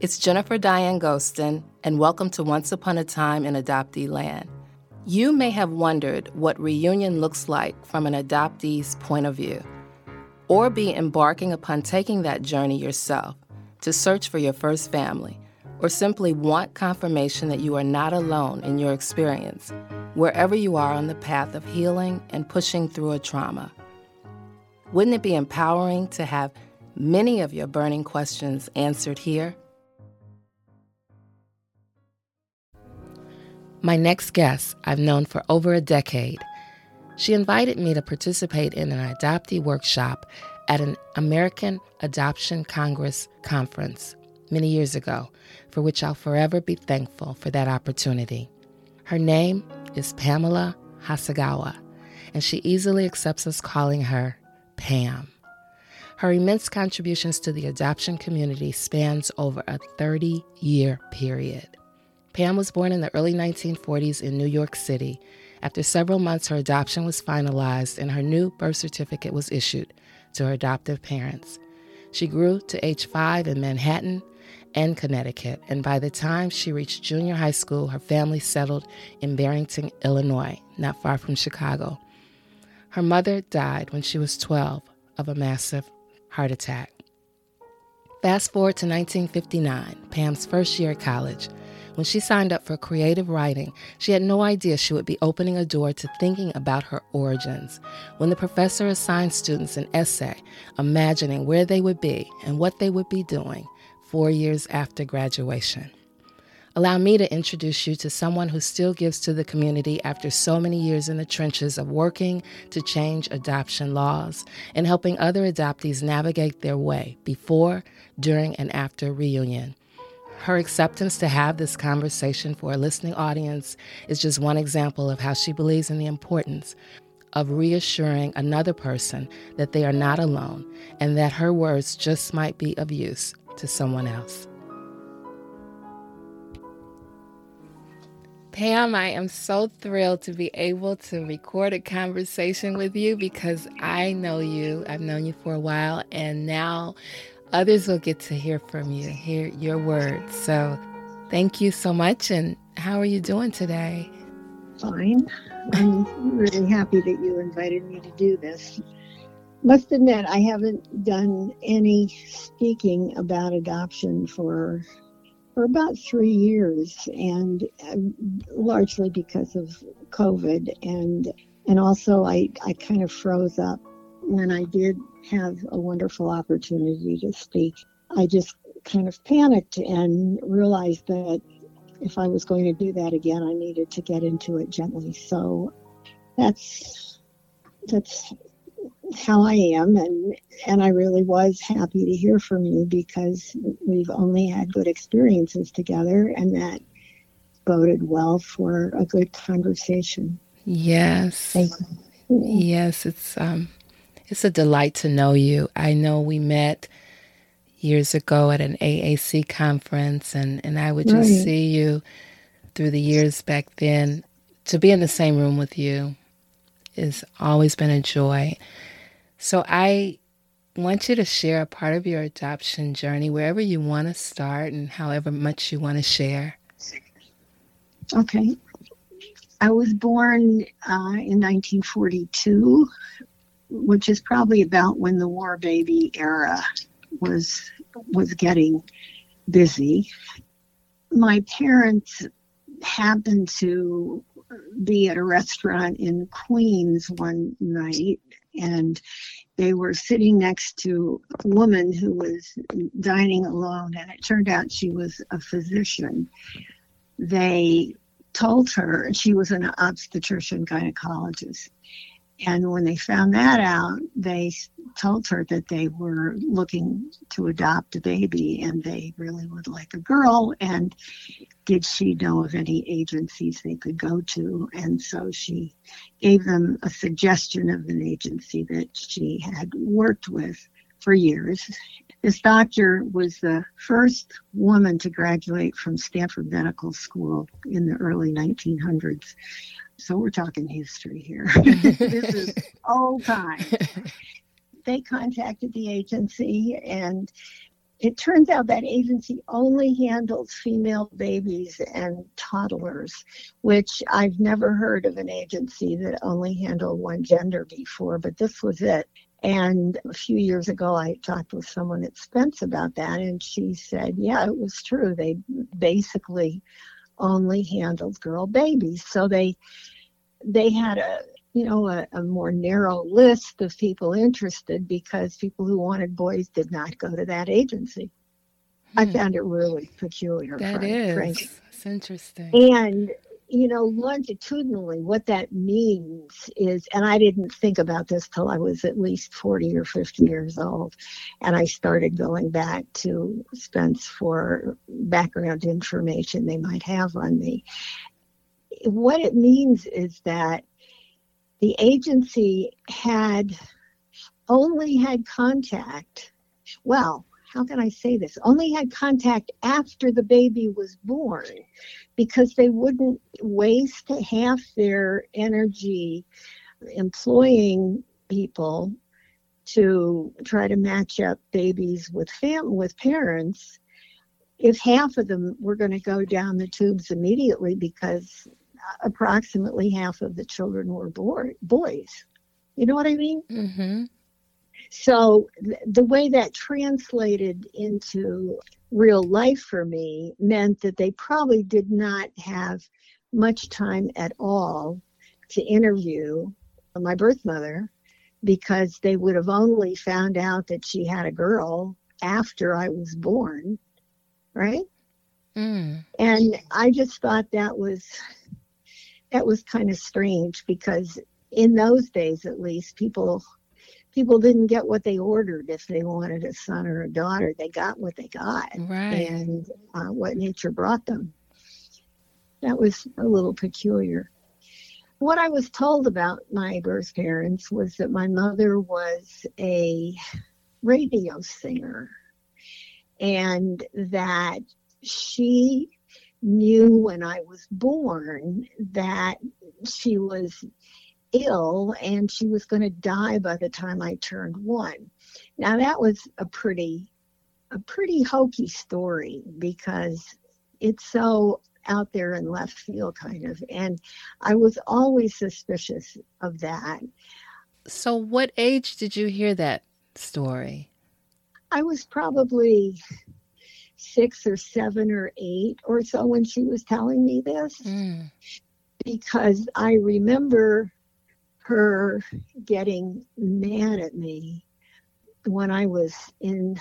It's Jennifer Diane Gostin, and welcome to Once Upon a Time in Adoptee Land. You may have wondered what reunion looks like from an adoptee's point of view, or be embarking upon taking that journey yourself to search for your first family, or simply want confirmation that you are not alone in your experience, wherever you are on the path of healing and pushing through a trauma. Wouldn't it be empowering to have many of your burning questions answered here? My next guest, I've known for over a decade. She invited me to participate in an adoptee workshop at an American Adoption Congress conference many years ago, for which I'll forever be thankful for that opportunity. Her name is Pamela Hasegawa, and she easily accepts us calling her Pam. Her immense contributions to the adoption community spans over a 30 year period. Pam was born in the early 1940s in New York City. After several months, her adoption was finalized and her new birth certificate was issued to her adoptive parents. She grew to age five in Manhattan and Connecticut, and by the time she reached junior high school, her family settled in Barrington, Illinois, not far from Chicago. Her mother died when she was 12 of a massive heart attack. Fast forward to 1959, Pam's first year at college. When she signed up for creative writing, she had no idea she would be opening a door to thinking about her origins. When the professor assigned students an essay, imagining where they would be and what they would be doing four years after graduation. Allow me to introduce you to someone who still gives to the community after so many years in the trenches of working to change adoption laws and helping other adoptees navigate their way before, during, and after reunion. Her acceptance to have this conversation for a listening audience is just one example of how she believes in the importance of reassuring another person that they are not alone and that her words just might be of use to someone else. Pam, I am so thrilled to be able to record a conversation with you because I know you. I've known you for a while, and now others will get to hear from you, hear your words. So thank you so much. And how are you doing today? Fine. I'm really happy that you invited me to do this. Must admit, I haven't done any speaking about adoption for for about three years, and uh, largely because of COVID, and and also I I kind of froze up when I did have a wonderful opportunity to speak, I just kind of panicked and realized that if I was going to do that again, I needed to get into it gently. So that's that's how I am, and and I really was happy to hear from you because we've only had good experiences together, and that boded well for a good conversation. Yes. Yes, it's um it's a delight to know you. I know we met years ago at an AAC conference, and, and I would just right. see you through the years back then. To be in the same room with you has always been a joy. So I want you to share a part of your adoption journey wherever you want to start and however much you want to share. Okay. I was born uh, in 1942 which is probably about when the war baby era was was getting busy. My parents happened to be at a restaurant in Queens one night and they were sitting next to a woman who was dining alone and it turned out she was a physician. They told her she was an obstetrician gynecologist and when they found that out, they told her that they were looking to adopt a baby and they really would like a girl. And did she know of any agencies they could go to? And so she gave them a suggestion of an agency that she had worked with for years. This doctor was the first woman to graduate from Stanford Medical School in the early 1900s. So we're talking history here. this is old time. They contacted the agency and it turns out that agency only handles female babies and toddlers, which I've never heard of an agency that only handled one gender before, but this was it. And a few years ago, I talked with someone at Spence about that, and she said, yeah, it was true. They basically only handled girl babies. So they they had a you know a, a, more narrow list of people interested because people who wanted boys did not go to that agency. Hmm. I found it really peculiar. That frank, is. Frank. It's interesting. And you know, longitudinally, what that means is, and I didn't think about this till I was at least 40 or 50 years old. And I started going back to Spence for background information they might have on me. What it means is that the agency had only had contact, well, how can I say this? Only had contact after the baby was born because they wouldn't waste half their energy employing people to try to match up babies with fam- with parents if half of them were going to go down the tubes immediately because approximately half of the children were boy- boys you know what i mean mm-hmm. So th- the way that translated into real life for me meant that they probably did not have much time at all to interview my birth mother because they would have only found out that she had a girl after I was born, right? Mm. And I just thought that was that was kind of strange because in those days at least people people didn't get what they ordered if they wanted a son or a daughter. They got what they got right. and uh, what nature brought them. That was a little peculiar. What I was told about my birth parents was that my mother was a radio singer and that she knew when I was born that she was ill and she was going to die by the time I turned one. Now that was a pretty a pretty hokey story because it's so out there in left field kind of and I was always suspicious of that. So what age did you hear that story? I was probably six or seven or eight or so when she was telling me this mm. because I remember her getting mad at me when I was in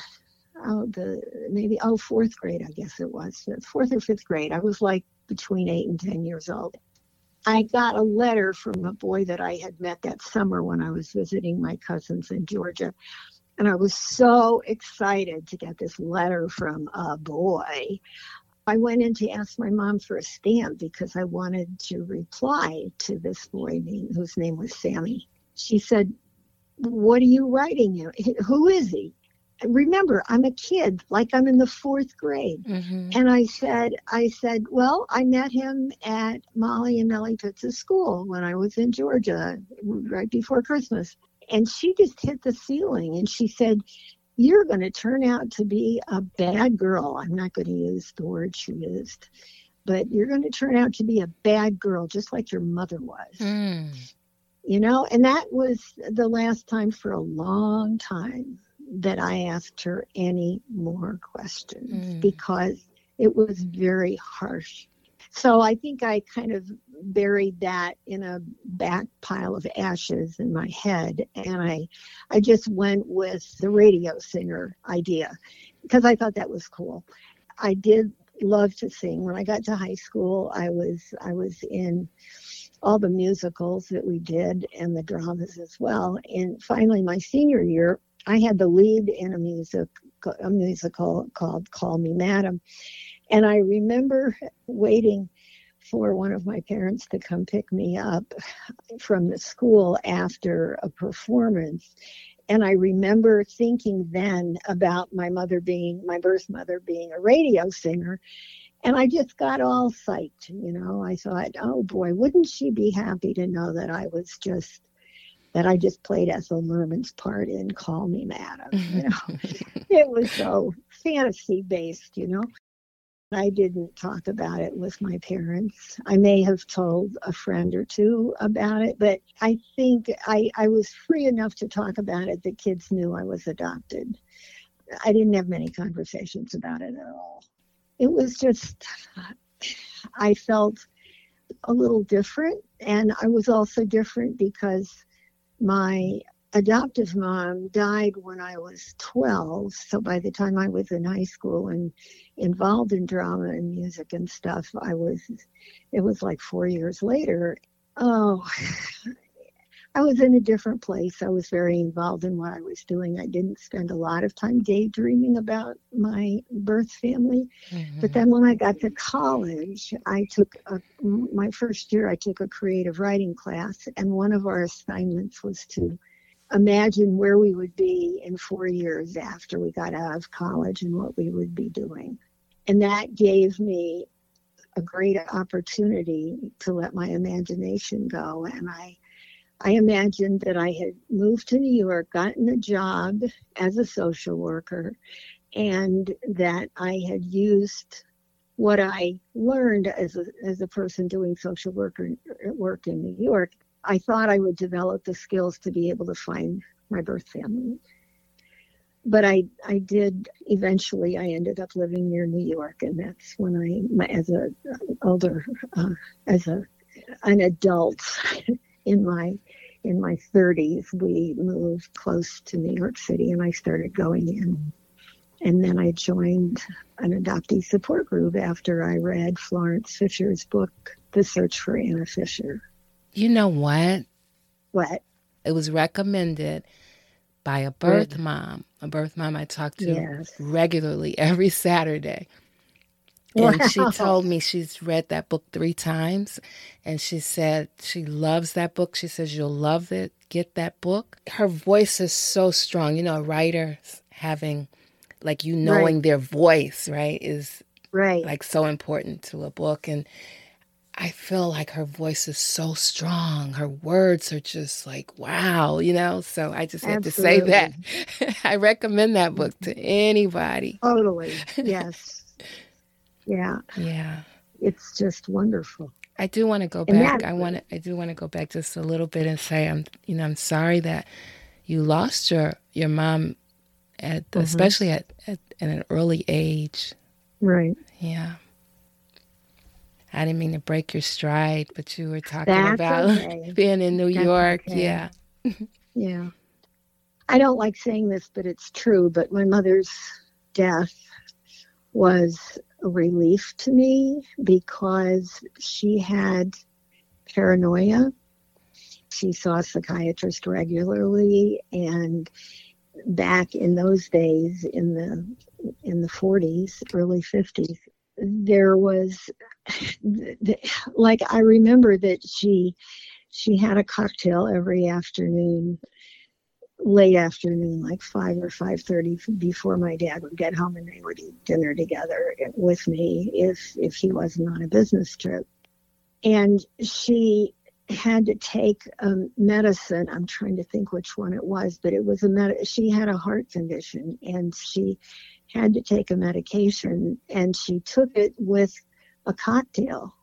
oh the maybe oh fourth grade I guess it was fourth or fifth grade I was like between eight and ten years old. I got a letter from a boy that I had met that summer when I was visiting my cousins in Georgia. And I was so excited to get this letter from a boy. I went in to ask my mom for a stamp because I wanted to reply to this boy name, whose name was Sammy. She said, What are you writing him? Who is he? Remember, I'm a kid, like I'm in the fourth grade. Mm-hmm. And I said, I said, well, I met him at Molly and Nellie Pitz's school when I was in Georgia right before Christmas. And she just hit the ceiling and she said, you're going to turn out to be a bad girl. I'm not going to use the word she used, but you're going to turn out to be a bad girl, just like your mother was. Mm. You know, and that was the last time for a long time that I asked her any more questions mm. because it was very harsh. So I think I kind of buried that in a back pile of ashes in my head and I I just went with the radio singer idea because I thought that was cool. I did love to sing. When I got to high school, I was I was in all the musicals that we did and the dramas as well. And finally my senior year, I had the lead in a music a musical called Call Me Madam. And I remember waiting for one of my parents to come pick me up from the school after a performance. And I remember thinking then about my mother being, my birth mother being a radio singer. And I just got all psyched, you know. I thought, oh boy, wouldn't she be happy to know that I was just that I just played Ethel Merman's part in Call Me Madam. You know, it was so fantasy based, you know. I didn't talk about it with my parents. I may have told a friend or two about it, but I think I, I was free enough to talk about it that kids knew I was adopted. I didn't have many conversations about it at all. It was just, I felt a little different. And I was also different because my adoptive mom died when I was 12. So by the time I was in high school and involved in drama and music and stuff, I was, it was like four years later. Oh, I was in a different place. I was very involved in what I was doing. I didn't spend a lot of time daydreaming about my birth family. Mm-hmm. But then when I got to college, I took a, my first year, I took a creative writing class, and one of our assignments was to imagine where we would be in four years after we got out of college and what we would be doing. And that gave me a great opportunity to let my imagination go. And I I imagined that I had moved to New York, gotten a job as a social worker, and that I had used what I learned as a, as a person doing social work, work in New York. I thought I would develop the skills to be able to find my birth family. But I, I did eventually. I ended up living near New York, and that's when I, as a older, uh, as a an adult, in my in my 30s, we moved close to New York City, and I started going in. And then I joined an adoptee support group after I read Florence Fisher's book, The Search for Anna Fisher. You know what? What? It was recommended by a birth mom, a birth mom I talk to yes. regularly every Saturday. And wow. she told me she's read that book three times. And she said she loves that book. She says, You'll love it. Get that book. Her voice is so strong. You know, a writer having, like, you knowing right. their voice, right, is right like so important to a book. And I feel like her voice is so strong. Her words are just like, wow, you know? So I just had Absolutely. to say that. I recommend that book to anybody. Totally. Yes. Yeah. Yeah. It's just wonderful. I do want to go back. I want to. I do want to go back just a little bit and say I'm. You know, I'm sorry that you lost your your mom at mm-hmm. especially at, at at an early age. Right. Yeah. I didn't mean to break your stride, but you were talking That's about okay. being in New That's York. Okay. Yeah. yeah. I don't like saying this, but it's true. But my mother's death was a relief to me because she had paranoia. She saw a psychiatrist regularly and back in those days in the in the 40s, early 50s, there was like I remember that she she had a cocktail every afternoon late afternoon, like five or five thirty, before my dad would get home, and they would eat dinner together with me if if he wasn't on a business trip. And she had to take a medicine. I'm trying to think which one it was, but it was a med. She had a heart condition, and she had to take a medication, and she took it with a cocktail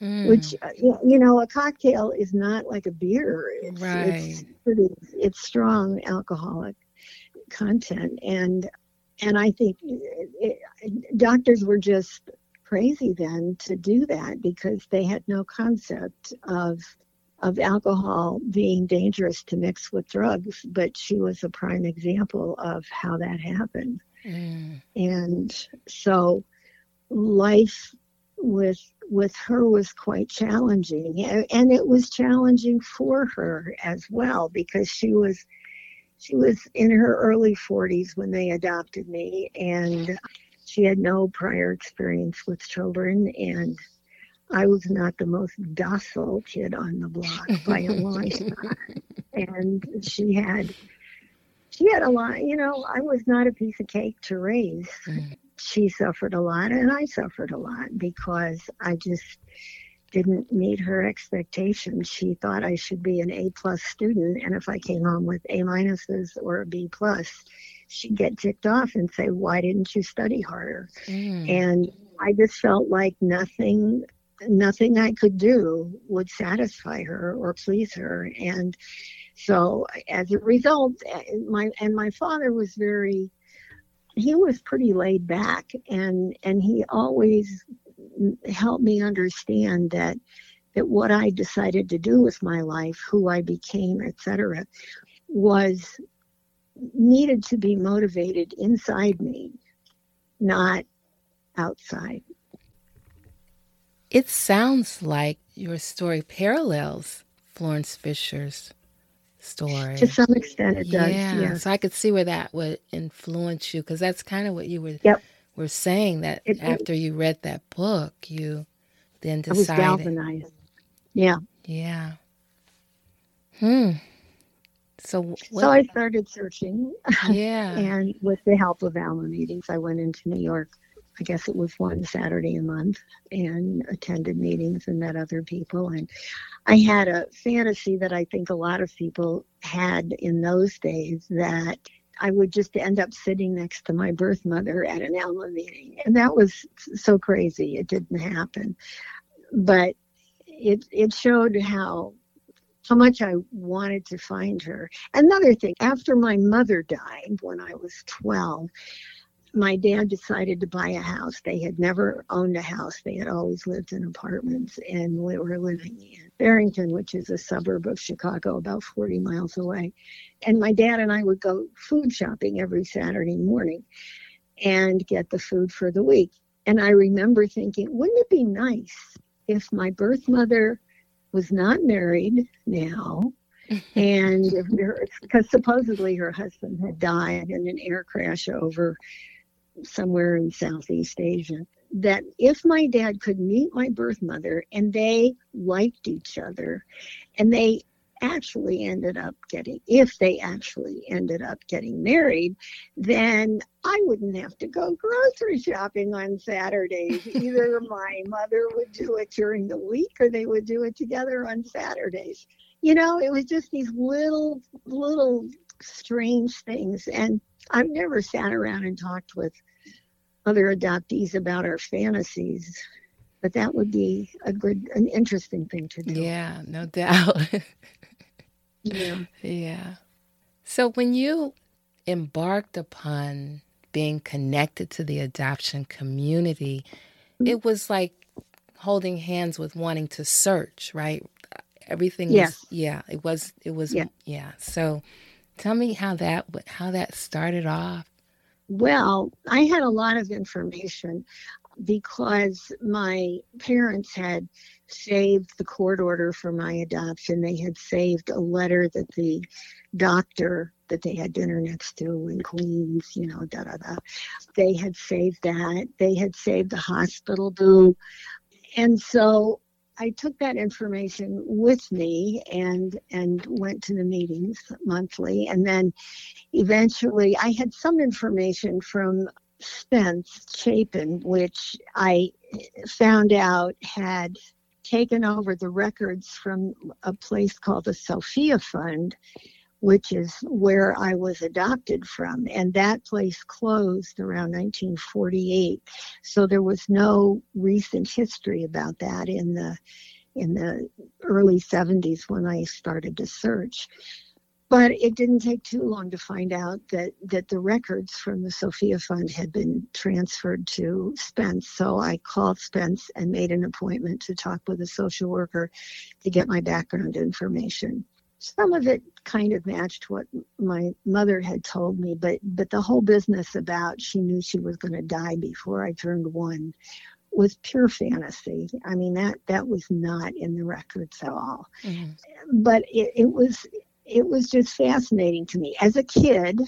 Mm. Which uh, you know, a cocktail is not like a beer. It's, right. it's pretty, it's strong alcoholic content, and and I think it, it, doctors were just crazy then to do that because they had no concept of of alcohol being dangerous to mix with drugs. But she was a prime example of how that happened, mm. and so life with with her was quite challenging and it was challenging for her as well because she was she was in her early 40s when they adopted me and she had no prior experience with children and I was not the most docile kid on the block by a long shot. And she had she had a lot you know I was not a piece of cake to raise. Mm she suffered a lot and I suffered a lot because I just didn't meet her expectations. She thought I should be an A plus student, and if I came home with A minuses or a B plus, she'd get ticked off and say, "Why didn't you study harder?" Mm. And I just felt like nothing, nothing I could do would satisfy her or please her, and so as a result, my and my father was very he was pretty laid back and and he always helped me understand that that what I decided to do with my life, who I became, etc., was needed to be motivated inside me, not outside. It sounds like your story parallels Florence Fisher's story. To some extent, it does. Yeah. yeah. So I could see where that would influence you because that's kind of what you were yep. were saying that it, after it, you read that book, you then decided. I was galvanized. Yeah. Yeah. Hmm. So, what, so I started searching. Yeah. and with the help of Alma meetings, I went into New York I guess it was one Saturday a month and attended meetings and met other people. And I had a fantasy that I think a lot of people had in those days that I would just end up sitting next to my birth mother at an Alma meeting. And that was so crazy. It didn't happen. But it, it showed how how much I wanted to find her. Another thing, after my mother died when I was 12, my dad decided to buy a house. They had never owned a house. They had always lived in apartments and we were living in Barrington, which is a suburb of Chicago, about 40 miles away. And my dad and I would go food shopping every Saturday morning and get the food for the week. And I remember thinking, wouldn't it be nice if my birth mother was not married now and because supposedly her husband had died in an air crash over somewhere in Southeast Asia, that if my dad could meet my birth mother and they liked each other and they actually ended up getting, if they actually ended up getting married, then I wouldn't have to go grocery shopping on Saturdays. Either my mother would do it during the week or they would do it together on Saturdays. You know, it was just these little, little strange things. And I've never sat around and talked with other adoptees about our fantasies, but that would be a good, an interesting thing to do. Yeah, no doubt. yeah. Yeah. So when you embarked upon being connected to the adoption community, mm-hmm. it was like holding hands with wanting to search, right? Everything yes. was yeah, it was it was yeah. yeah. So Tell me how that how that started off. Well, I had a lot of information because my parents had saved the court order for my adoption. They had saved a letter that the doctor that they had dinner next to in Queens, you know, da da da. They had saved that. They had saved the hospital bill. And so I took that information with me and and went to the meetings monthly, and then eventually I had some information from Spence Chapin, which I found out had taken over the records from a place called the Sophia Fund, which is where I was adopted from. And that place closed around 1948. So there was no recent history about that in the in the early 70s when I started to search. But it didn't take too long to find out that, that the records from the Sophia Fund had been transferred to Spence. So I called Spence and made an appointment to talk with a social worker to get my background information some of it kind of matched what my mother had told me, but but the whole business about she knew she was going to die before I turned one was pure fantasy. I mean that that was not in the records at all. Mm-hmm. But it, it was it was just fascinating to me as a kid.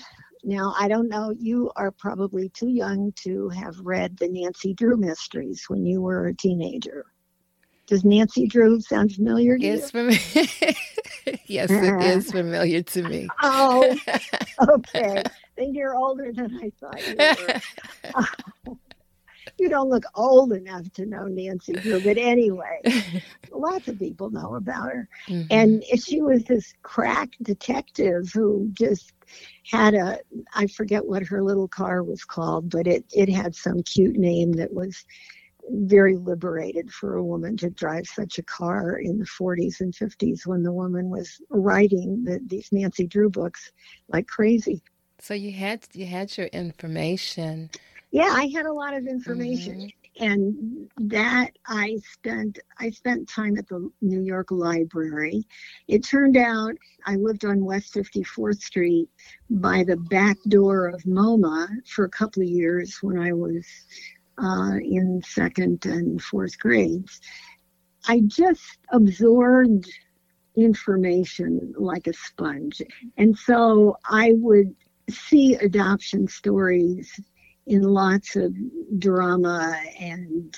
Now I don't know. You are probably too young to have read the Nancy Drew mysteries when you were a teenager. Does Nancy Drew sound familiar to it's you? Familiar. yes, it is familiar to me. oh, okay. then you're older than I thought you were. you don't look old enough to know Nancy Drew, but anyway, lots of people know about her. Mm-hmm. And she was this crack detective who just had a I forget what her little car was called, but it it had some cute name that was very liberated for a woman to drive such a car in the 40s and 50s when the woman was writing the, these Nancy Drew books like crazy. So you had you had your information. Yeah, I had a lot of information. Mm-hmm. And that I spent I spent time at the New York Library. It turned out I lived on West 54th Street by the back door of MoMA for a couple of years when I was uh, in second and fourth grades. I just absorbed information like a sponge. And so I would see adoption stories in lots of drama and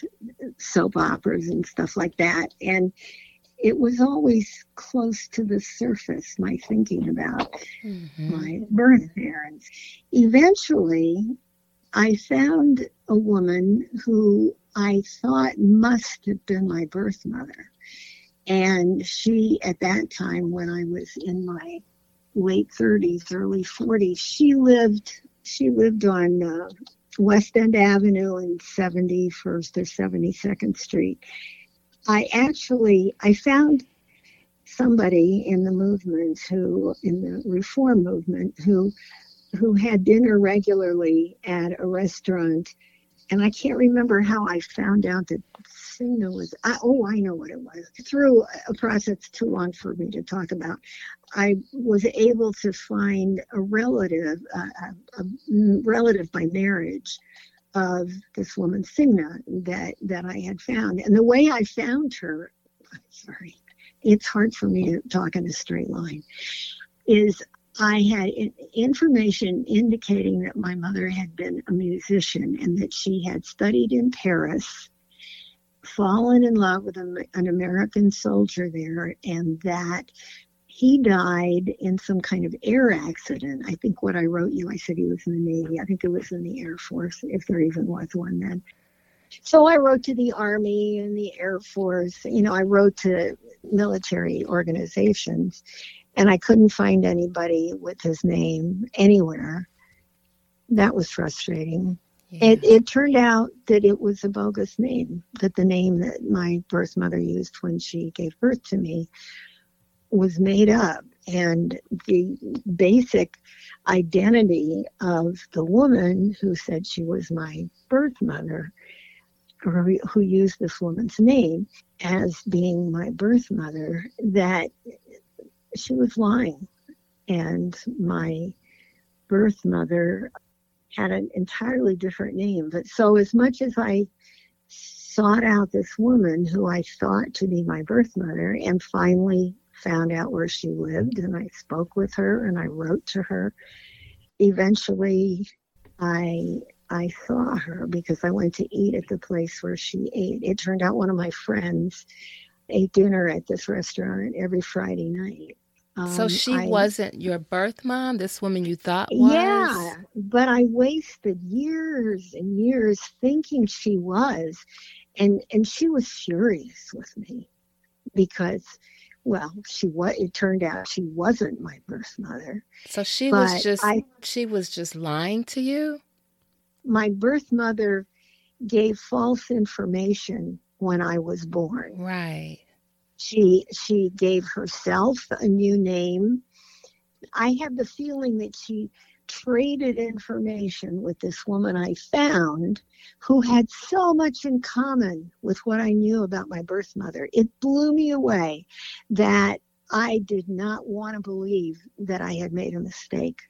soap operas and stuff like that. And it was always close to the surface, my thinking about mm-hmm. my birth parents. Eventually, I found a woman who I thought must have been my birth mother. And she, at that time, when I was in my late 30s, early 40s, she lived she lived on uh, West End Avenue and 71st or 72nd Street. I actually I found somebody in the movement who in the reform movement who who had dinner regularly at a restaurant. And I can't remember how I found out that Cigna was, I, oh, I know what it was. Through a process too long for me to talk about, I was able to find a relative, uh, a, a relative by marriage of this woman Cigna that that I had found. And the way I found her, sorry, it's hard for me to talk in a straight line, is I had information indicating that my mother had been a musician and that she had studied in Paris, fallen in love with an American soldier there, and that he died in some kind of air accident. I think what I wrote you, I said he was in the Navy. I think it was in the Air Force, if there even was one then. So I wrote to the Army and the Air Force. You know, I wrote to military organizations and I couldn't find anybody with his name anywhere. That was frustrating. Yeah. It, it turned out that it was a bogus name, that the name that my birth mother used when she gave birth to me was made up. And the basic identity of the woman who said she was my birth mother, or who used this woman's name as being my birth mother, that she was lying. And my birth mother had an entirely different name. But so, as much as I sought out this woman who I thought to be my birth mother and finally found out where she lived, and I spoke with her and I wrote to her, eventually I I saw her because I went to eat at the place where she ate. It turned out one of my friends ate dinner at this restaurant every Friday night. Um, so she I, wasn't your birth mom, this woman you thought was? Yeah, but I wasted years and years thinking she was. And and she was furious with me because well, she was it turned out she wasn't my birth mother. So she was just I, she was just lying to you? My birth mother gave false information when I was born. Right. She she gave herself a new name. I have the feeling that she traded information with this woman I found who had so much in common with what I knew about my birth mother. It blew me away that I did not want to believe that I had made a mistake.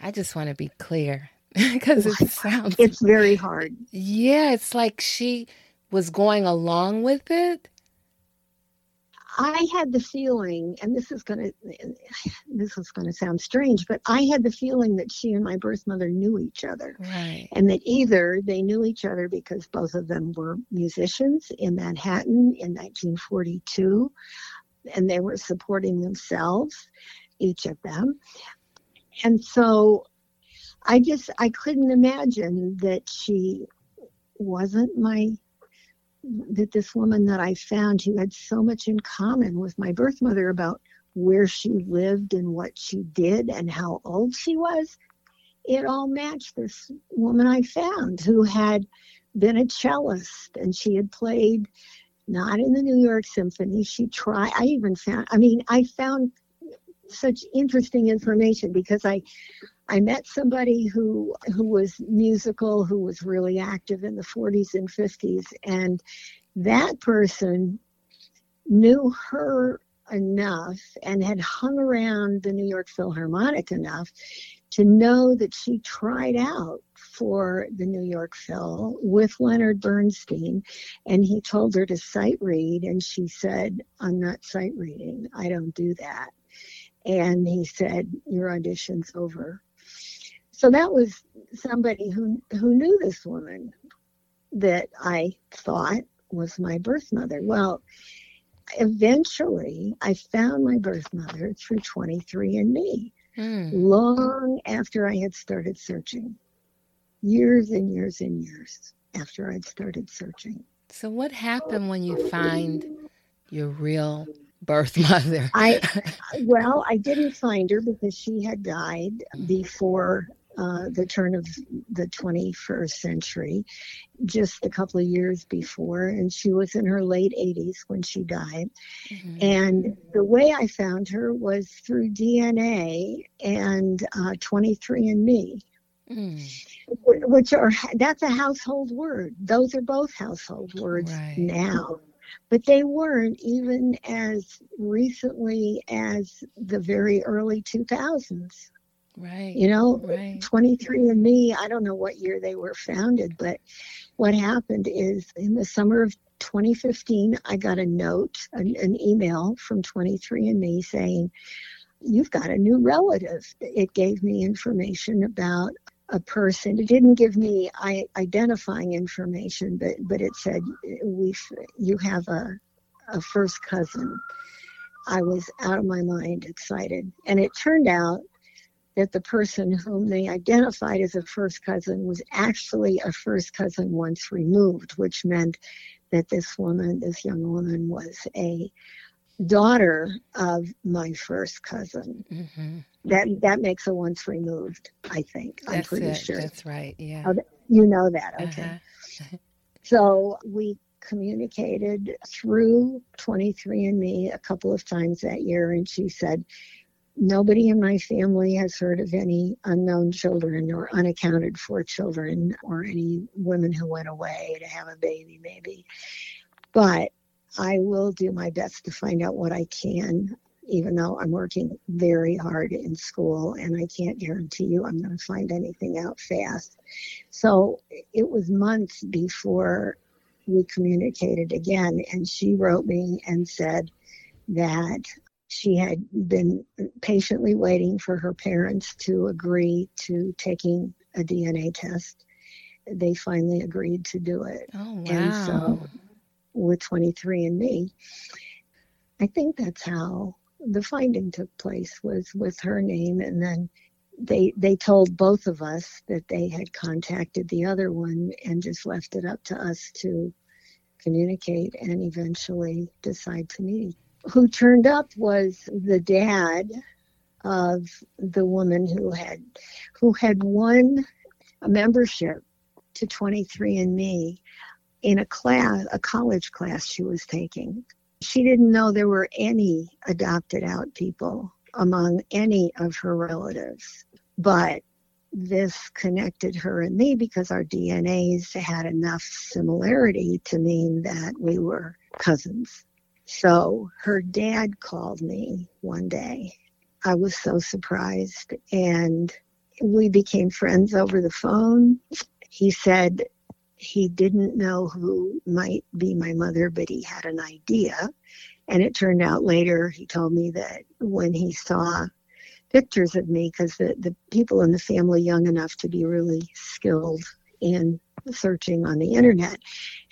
I just want to be clear because it sounds it's very hard. Yeah, it's like she was going along with it? I had the feeling, and this is going to this is going to sound strange, but I had the feeling that she and my birth mother knew each other, right. and that either they knew each other because both of them were musicians in Manhattan in 1942, and they were supporting themselves, each of them, and so I just I couldn't imagine that she wasn't my that this woman that I found who had so much in common with my birth mother about where she lived and what she did and how old she was, it all matched this woman I found who had been a cellist and she had played not in the New York Symphony. She tried, I even found, I mean, I found such interesting information because I I met somebody who who was musical, who was really active in the 40s and 50s, and that person knew her enough and had hung around the New York Philharmonic enough to know that she tried out for the New York Phil with Leonard Bernstein, and he told her to sight read, and she said, "I'm not sight reading. I don't do that." And he said, "Your audition's over." So that was somebody who who knew this woman that I thought was my birth mother. Well, eventually I found my birth mother through 23andMe mm. long after I had started searching. Years and years and years after I'd started searching. So what happened when you find your real birth mother? I well, I didn't find her because she had died before uh, the turn of the 21st century, just a couple of years before, and she was in her late 80s when she died. Mm-hmm. And the way I found her was through DNA and uh, 23andMe. Mm. Which are that's a household word. Those are both household words right. now but they weren't even as recently as the very early 2000s. Right. You know, right. 23andMe, I don't know what year they were founded, but what happened is in the summer of 2015, I got a note, an, an email from 23andMe saying, You've got a new relative. It gave me information about a person. It didn't give me identifying information, but, but it said, we You have a, a first cousin. I was out of my mind excited. And it turned out that the person whom they identified as a first cousin was actually a first cousin once removed, which meant that this woman, this young woman, was a daughter of my first cousin. Mm-hmm. That that makes a once removed. I think That's I'm pretty it. sure. That's right. Yeah. Oh, you know that, okay? Uh-huh. so we communicated through 23andMe a couple of times that year, and she said Nobody in my family has heard of any unknown children or unaccounted for children or any women who went away to have a baby, maybe. But I will do my best to find out what I can, even though I'm working very hard in school and I can't guarantee you I'm going to find anything out fast. So it was months before we communicated again, and she wrote me and said that she had been patiently waiting for her parents to agree to taking a DNA test. They finally agreed to do it. Oh, wow. And so with 23andMe, I think that's how the finding took place was with her name and then they they told both of us that they had contacted the other one and just left it up to us to communicate and eventually decide to meet who turned up was the dad of the woman who had who had won a membership to 23andMe in a class, a college class she was taking. She didn't know there were any adopted out people among any of her relatives, but this connected her and me because our DNAs had enough similarity to mean that we were cousins. So her dad called me one day. I was so surprised and we became friends over the phone. He said he didn't know who might be my mother, but he had an idea. And it turned out later, he told me that when he saw pictures of me, because the, the people in the family young enough to be really skilled in searching on the internet,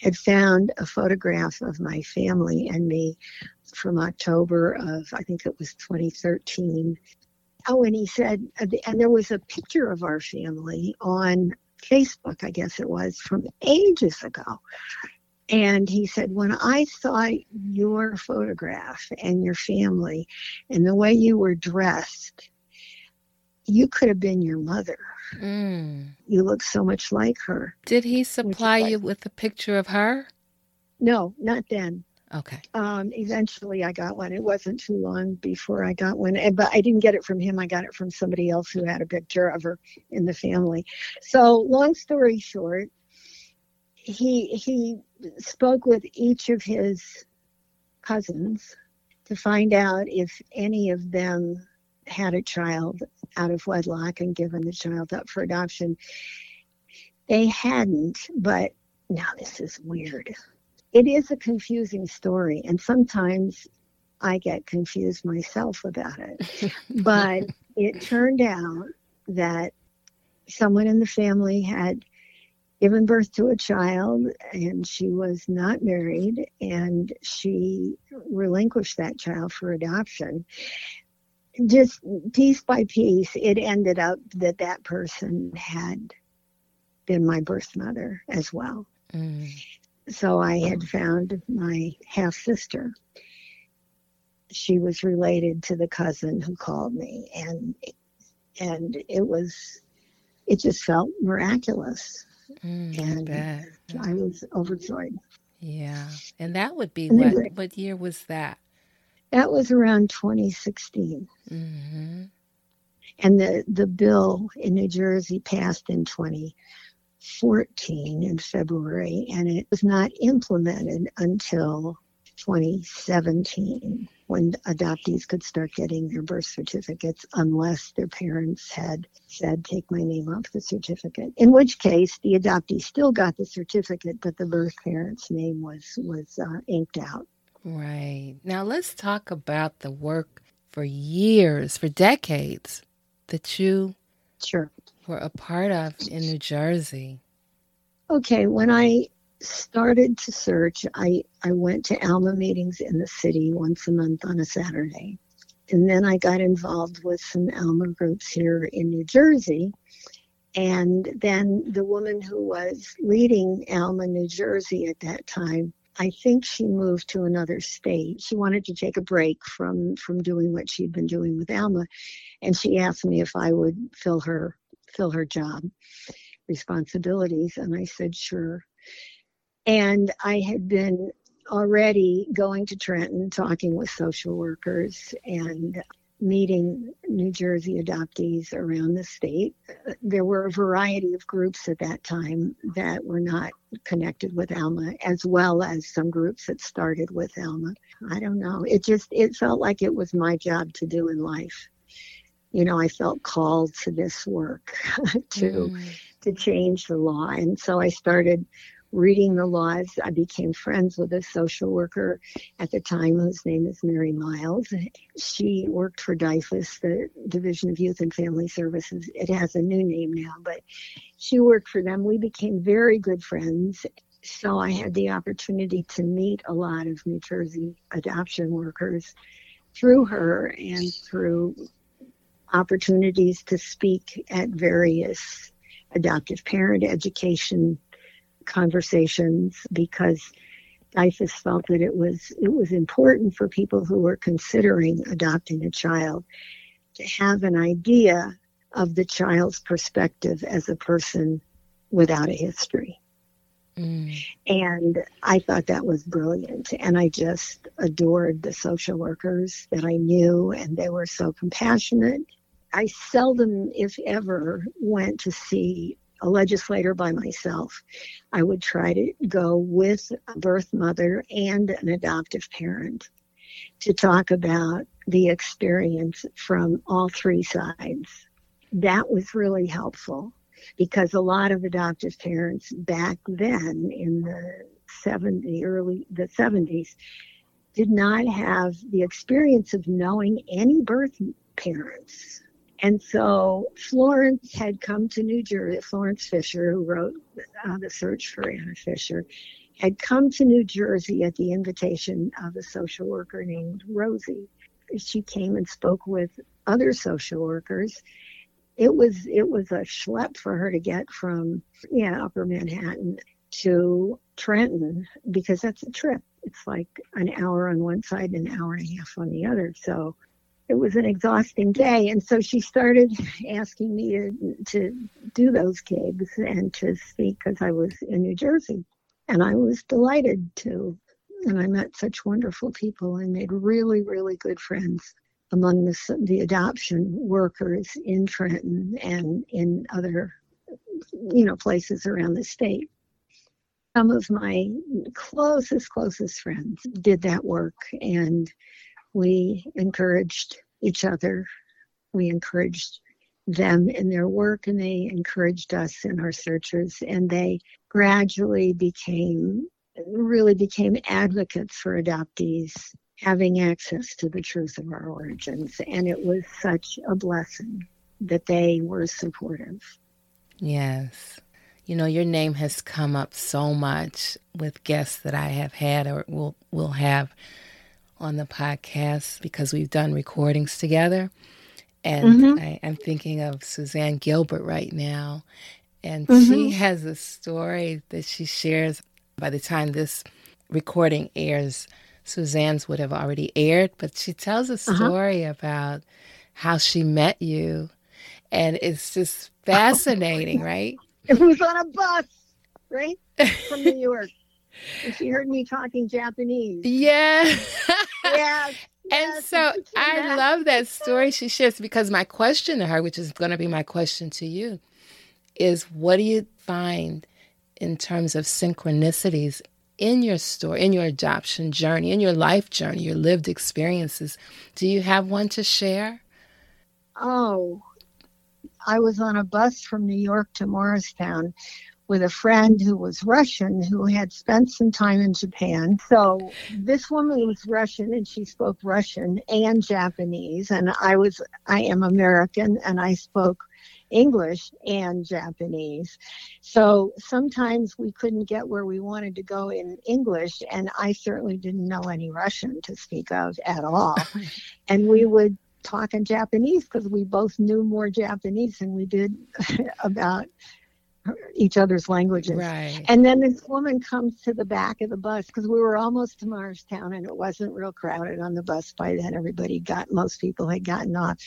had found a photograph of my family and me from October of, I think it was 2013. Oh, and he said, uh, and there was a picture of our family on Facebook, I guess it was, from ages ago. And he said, When I saw your photograph and your family and the way you were dressed, you could have been your mother. Mm. You look so much like her. Did he supply you with a picture of her? No, not then. Okay. Um, eventually, I got one. It wasn't too long before I got one, but I didn't get it from him. I got it from somebody else who had a picture of her in the family. So, long story short, he he spoke with each of his cousins to find out if any of them had a child out of wedlock and given the child up for adoption. They hadn't, but now this is weird. It is a confusing story, and sometimes I get confused myself about it. but it turned out that someone in the family had given birth to a child and she was not married and she relinquished that child for adoption just piece by piece, it ended up that that person had been my birth mother as well. Mm. So I had found my half sister. She was related to the cousin who called me, and and it was, it just felt miraculous, mm, and I, I was overjoyed. Yeah, and that would be what? What year was that? That was around 2016. Mm-hmm. And the, the bill in New Jersey passed in 2014 in February, and it was not implemented until 2017 when adoptees could start getting their birth certificates unless their parents had said, Take my name off the certificate. In which case, the adoptee still got the certificate, but the birth parent's name was, was uh, inked out. Right. Now let's talk about the work for years, for decades that you sure. were a part of in New Jersey. Okay, when I started to search, I, I went to ALMA meetings in the city once a month on a Saturday. And then I got involved with some ALMA groups here in New Jersey. And then the woman who was leading ALMA New Jersey at that time I think she moved to another state. She wanted to take a break from from doing what she'd been doing with Alma, and she asked me if I would fill her fill her job responsibilities, and I said sure. And I had been already going to Trenton, talking with social workers, and meeting New Jersey adoptees around the state. There were a variety of groups at that time that were not connected with Alma, as well as some groups that started with Alma. I don't know. It just it felt like it was my job to do in life. You know, I felt called to this work to mm. to change the law, and so I started reading the laws. I became friends with a social worker at the time whose name is Mary Miles. She worked for DYFS, the Division of Youth and Family Services. It has a new name now, but she worked for them. We became very good friends. So I had the opportunity to meet a lot of New Jersey adoption workers through her and through opportunities to speak at various adoptive parent education conversations because DYFS felt that it was it was important for people who were considering adopting a child to have an idea of the child's perspective as a person without a history. Mm. And I thought that was brilliant. And I just adored the social workers that I knew, and they were so compassionate. I seldom, if ever, went to see a legislator by myself. I would try to go with a birth mother and an adoptive parent to talk about the experience from all three sides. That was really helpful because a lot of adoptive parents back then in the 70 early the 70s did not have the experience of knowing any birth parents and so Florence had come to New Jersey, Florence Fisher, who wrote uh, The Search for Anna Fisher, had come to New Jersey at the invitation of a social worker named Rosie. She came and spoke with other social workers. it was it was a schlep for her to get from yeah upper manhattan to trenton because that's a trip it's like an hour on one side and an hour and a half on the other so it was an exhausting day. And so she started asking me to, to do those gigs and to speak because i was in new jersey. And i was delighted to. And i met such wonderful people. And made really really good friends among the, the adoption workers in Trenton and in other, you know, places around the state. Some of my closest, closest friends did that work, and we encouraged each other. We encouraged them in their work, and they encouraged us in our searches, and they gradually became really became advocates for adoptees having access to the truth of our origins. And it was such a blessing that they were supportive. Yes. You know, your name has come up so much with guests that I have had or will will have on the podcast because we've done recordings together. And mm-hmm. I, am thinking of Suzanne Gilbert right now. And mm-hmm. she has a story that she shares by the time this recording airs Suzanne's would have already aired, but she tells a uh-huh. story uh-huh. about how she met you. And it's just fascinating, right? It was on a bus, right? From New York. She heard me talking Japanese. Yeah. yes. And so I love that story she shares because my question to her, which is going to be my question to you, is what do you find in terms of synchronicities in your story, in your adoption journey, in your life journey, your lived experiences. Do you have one to share? Oh, I was on a bus from New York to Morristown with a friend who was Russian who had spent some time in Japan. So this woman was Russian and she spoke Russian and Japanese and I was I am American and I spoke English and Japanese. So sometimes we couldn't get where we wanted to go in English, and I certainly didn't know any Russian to speak of at all. and we would talk in Japanese because we both knew more Japanese than we did about each other's languages. Right. And then this woman comes to the back of the bus because we were almost to Morristown and it wasn't real crowded on the bus by then. Everybody got, most people had gotten off.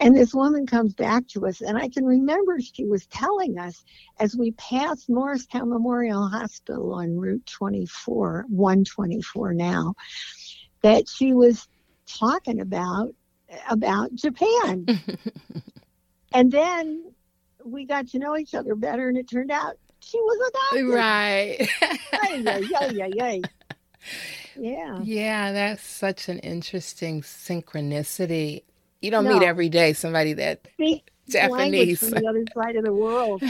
And this woman comes back to us, and I can remember she was telling us as we passed Morristown Memorial Hospital on Route 24, 124 now, that she was talking about about Japan. and then we got to know each other better, and it turned out she was a adopted. Right. yeah, yeah, yeah, yeah. Yeah. Yeah, that's such an interesting synchronicity. You don't no. meet every day somebody that Speak Japanese from the other side of the world.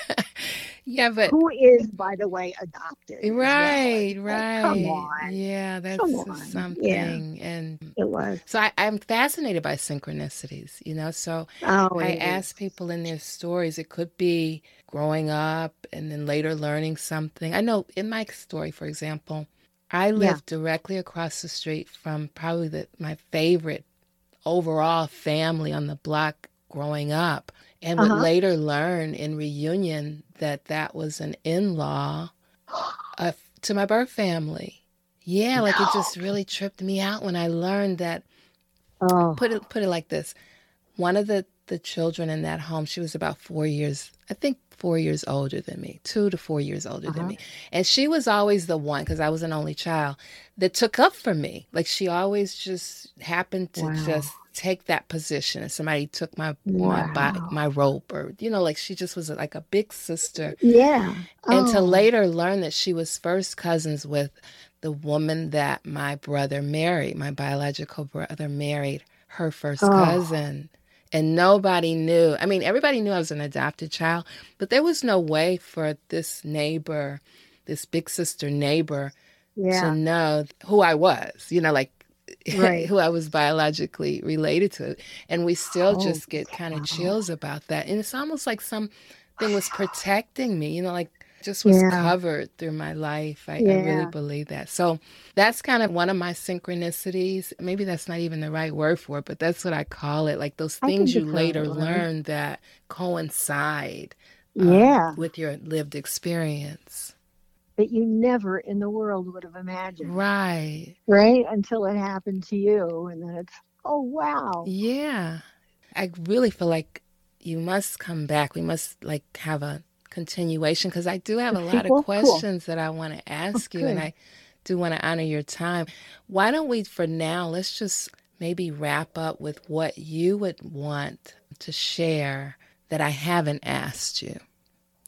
yeah, but who is, by the way, adopted? Right, well. right. Come on. Yeah, that's something. Yeah. And it was. So I, am fascinated by synchronicities. You know, so oh, I ask people in their stories. It could be growing up and then later learning something. I know in my story, for example. I lived yeah. directly across the street from probably the, my favorite overall family on the block growing up and would uh-huh. later learn in reunion that that was an in-law uh, to my birth family yeah no. like it just really tripped me out when i learned that oh. put it put it like this one of the the children in that home she was about four years i think four years older than me, two to four years older uh-huh. than me. And she was always the one, because I was an only child, that took up for me. Like she always just happened to wow. just take that position and somebody took my wow. my, my rope or you know like she just was like a big sister yeah oh. and to oh. later learn that she was first cousins with the woman that my brother married my biological brother married her first oh. cousin and nobody knew. I mean, everybody knew I was an adopted child, but there was no way for this neighbor, this big sister neighbor, yeah. to know who I was. You know, like right. who I was biologically related to. And we still oh, just get kind of chills about that. And it's almost like something was protecting me, you know, like just was yeah. covered through my life. I, yeah. I, really believe that. So that's kind of one of my synchronicities. Maybe that's not even the right word for it, but that's what I call it. Like those things you later learn that coincide um, yeah. with your lived experience. That you never in the world would have imagined. Right. Right? Until it happened to you. And then it's, oh, wow. Yeah. I really feel like you must come back. We must like have a continuation because I do have a lot of questions cool. that I want to oh, ask okay. you, and I do want to honor your time. Why don't we, for now, let's just maybe wrap up with what you would want to share that I haven't asked you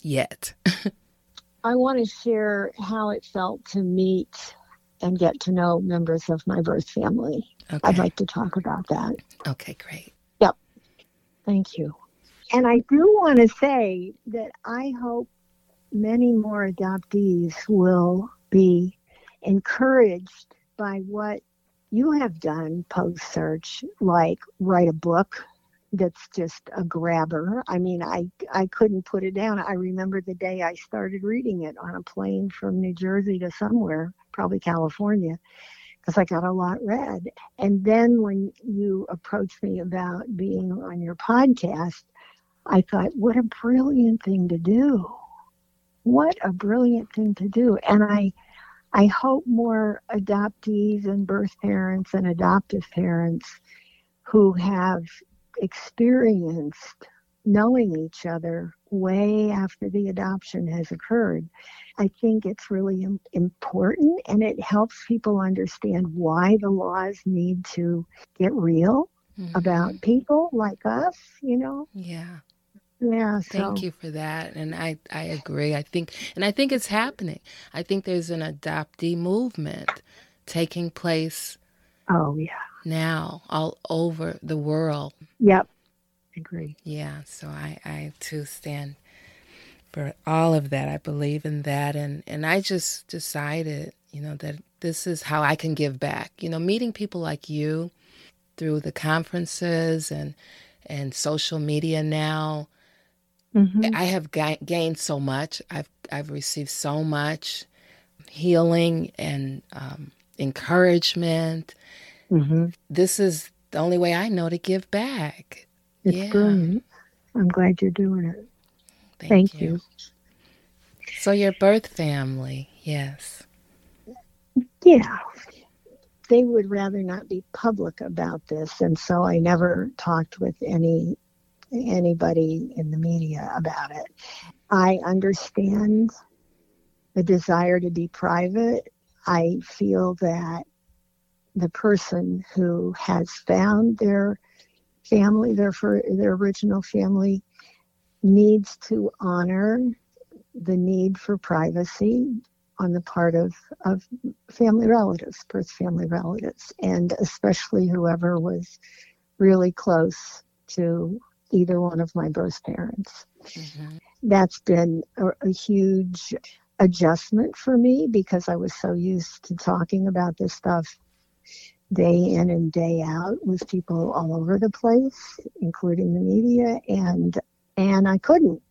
yet. I want to share how it felt to meet and get to know members of my birth family. Okay. I'd like to talk about that. Okay, great. Yep. Thank you. And I do want to say that I hope many more adoptees will be encouraged by what you have done post search, like write a book that's just a grabber. I mean, I I couldn't put it down. I remember the day I started reading it on a plane from New Jersey to somewhere, probably California, because I got a lot read. And then when you approached me about being on your podcast, I thought, what a brilliant thing to do. What a brilliant thing to do. And I I hope more adoptees and birth parents and adoptive parents who have experienced knowing each other way after the adoption has occurred. I think it's really important and it helps people understand why the laws need to get real mm-hmm. about people like us, you know? Yeah. Yeah. So. Thank you for that. And I, I agree. I think, and I think it's happening. I think there's an adoptee movement taking place. Oh, yeah. Now, all over the world. Yep. Agree. Yeah. So I, I too stand for all of that. I believe in that. And, and I just decided, you know, that this is how I can give back. You know, meeting people like you through the conferences and, and social media now Mm-hmm. I have ga- gained so much. I've I've received so much healing and um, encouragement. Mm-hmm. This is the only way I know to give back. It's yeah. brilliant. I'm glad you're doing it. Thank, Thank you. you. So your birth family, yes. Yeah. They would rather not be public about this, and so I never talked with any anybody in the media about it. I understand the desire to be private. I feel that the person who has found their family, their for their original family, needs to honor the need for privacy on the part of, of family relatives, birth family relatives, and especially whoever was really close to either one of my birth parents. Mm-hmm. That's been a, a huge adjustment for me because I was so used to talking about this stuff day in and day out with people all over the place, including the media, and and I couldn't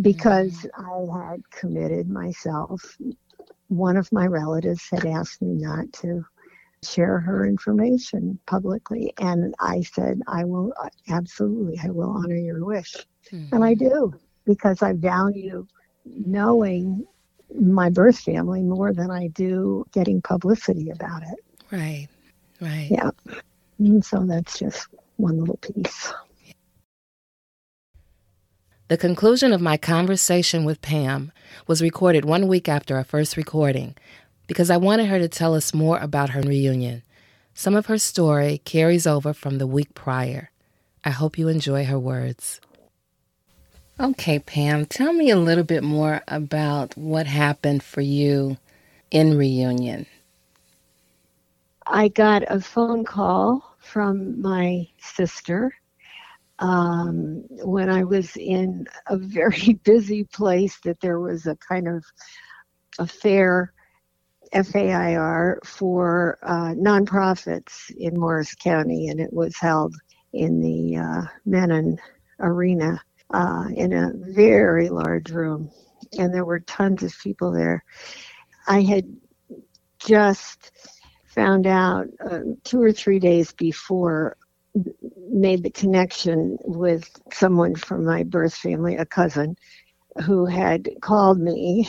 because mm-hmm. I had committed myself. One of my relatives had asked me not to share her information publicly. And I said, I will absolutely, I will honor your wish. Mm-hmm. And I do because I value knowing my birth family more than I do getting publicity about it. Right, right. Yeah. And so that's just one little piece. The conclusion of my conversation with Pam was recorded one week after our first recording, because I wanted her to tell us more about her reunion. Some of her story carries over from the week prior. I hope you enjoy her words. Okay, Pam, tell me a little bit more about what happened for you in reunion. I got a phone call from my sister um, when I was in a very busy place that there was a kind of affair FAIR for uh, nonprofits in Morris County, and it was held in the uh, Mennen Arena uh, in a very large room. and there were tons of people there. I had just found out uh, two or three days before made the connection with someone from my birth family, a cousin, who had called me.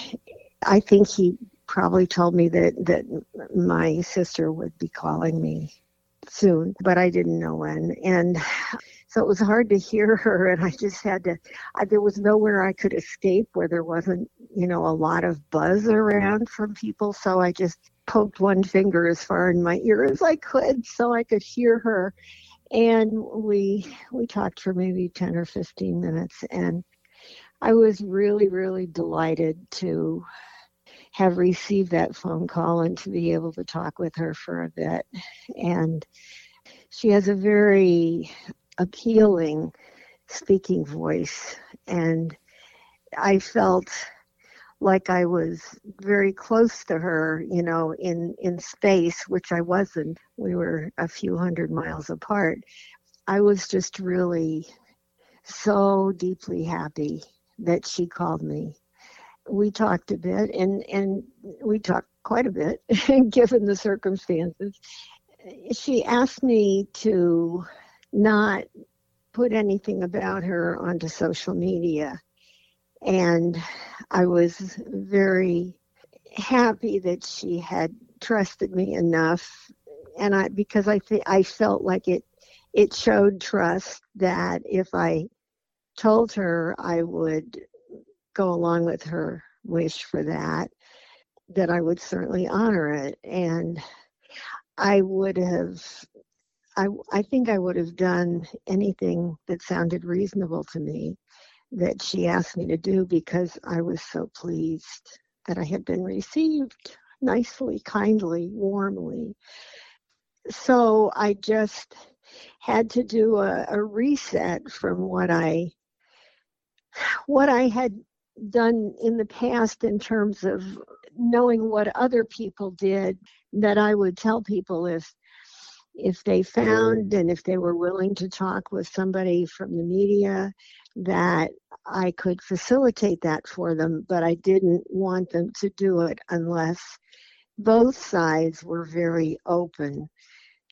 I think he probably told me that, that my sister would be calling me soon, but I didn't know when. And so it was hard to hear her, and I just had to. I, there was nowhere I could escape where there wasn't, you know, a lot of buzz around from people. So I just poked one finger as far in my ear as I could, so I could hear her. And we we talked for maybe ten or fifteen minutes, and I was really, really delighted to have received that phone call and to be able to talk with her for a bit. And she has a very appealing speaking voice. And I felt like I was very close to her, you know, in, in space, which I wasn't. We were a few hundred miles apart. I was just really so deeply happy that she called me we talked a bit, and and we talked quite a bit, given the circumstances. She asked me to not put anything about her onto social media, and I was very happy that she had trusted me enough, and I because I think I felt like it it showed trust that if I told her I would go along with her wish for that, that I would certainly honor it. And I would have, I, I think I would have done anything that sounded reasonable to me that she asked me to do because I was so pleased that I had been received nicely, kindly, warmly. So I just had to do a, a reset from what I what I had done in the past in terms of knowing what other people did that I would tell people if if they found and if they were willing to talk with somebody from the media that I could facilitate that for them, but I didn't want them to do it unless both sides were very open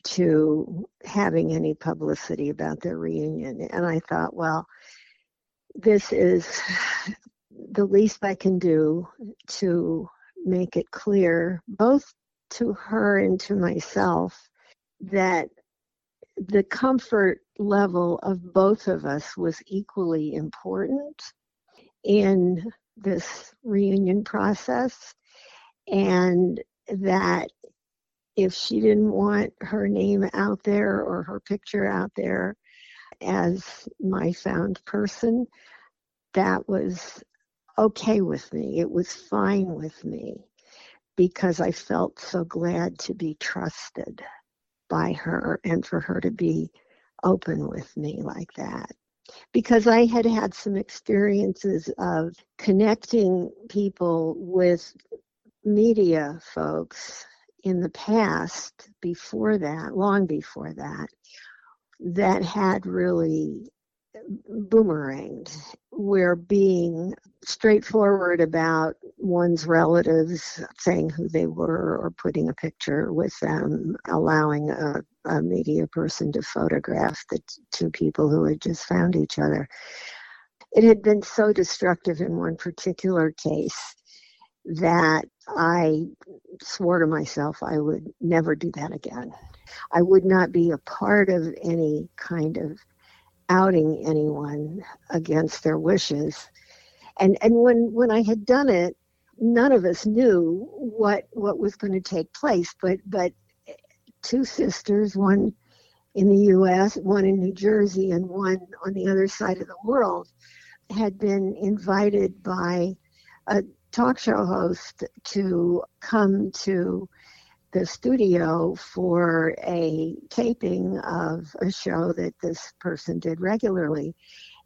to having any publicity about their reunion. And I thought, well, this is the least I can do to make it clear, both to her and to myself, that the comfort level of both of us was equally important in this reunion process, and that if she didn't want her name out there or her picture out there as my found person, that was okay with me. It was fine with me because I felt so glad to be trusted by her and for her to be open with me like that. Because I had had some experiences of connecting people with media folks in the past before that, long before that, that had really boomeranged where being straightforward about one's relatives, saying who they were or putting a picture with them, allowing a, a media person to photograph the t- two people who had just found each other. It had been so destructive in one particular case that I swore to myself I would never do that again. I would not be a part of any kind of outing anyone against their wishes. And and when when I had done it, none of us knew what what was going to take place. But but two sisters, one in the U.S., one in New Jersey, and one on the other side of the world, had been invited by a talk show host to come to the studio for a taping of a show that this person did regularly.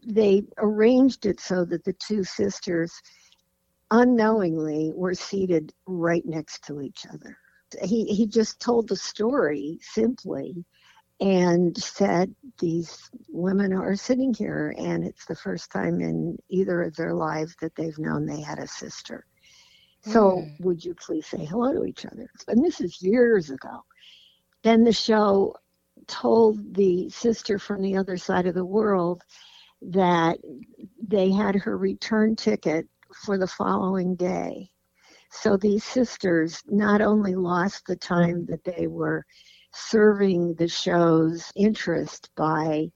They arranged it so that the two sisters unknowingly were seated right next to each other. He, he just told the story simply and said, These women are sitting here, and it's the first time in either of their lives that they've known they had a sister. So, mm. would you please say hello to each other? And this is years ago. Then the show told the sister from the other side of the world that they had her return ticket for the following day. So these sisters not only lost the time that they were serving the show's interest by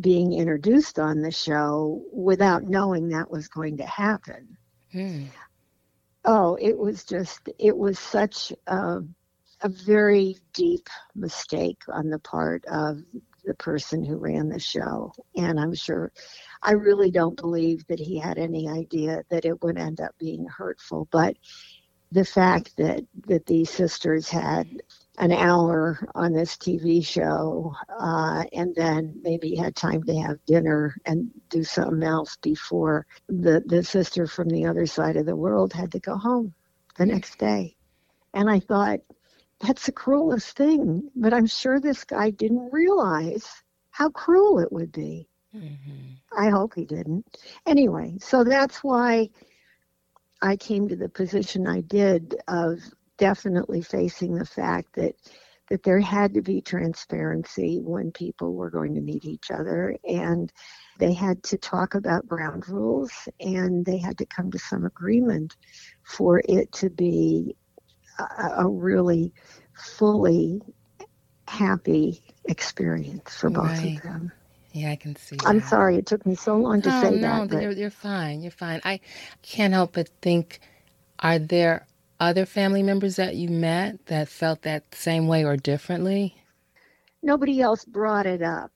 being introduced on the show without knowing that was going to happen. Hmm. Oh, it was just, it was such a, a very deep mistake on the part of the person who ran the show. And I'm sure, I really don't believe that he had any idea that it would end up being hurtful. But the fact that, that these sisters had an hour on this TV show uh, and then maybe had time to have dinner and do something else before the, the sister from the other side of the world had to go home the next day. And I thought, that's the cruelest thing. But I'm sure this guy didn't realize how cruel it would be. Mm-hmm. I hope he didn't. Anyway, so that's why I came to the position I did of definitely facing the fact that that there had to be transparency when people were going to meet each other and they had to talk about ground rules and they had to come to some agreement for it to be a, a really fully happy experience for both right. of them. Yeah, I can see. I'm sorry it took me so long to oh, say no, that. No, you're, you're fine. You're fine. I can't help but think: Are there other family members that you met that felt that same way or differently? Nobody else brought it up.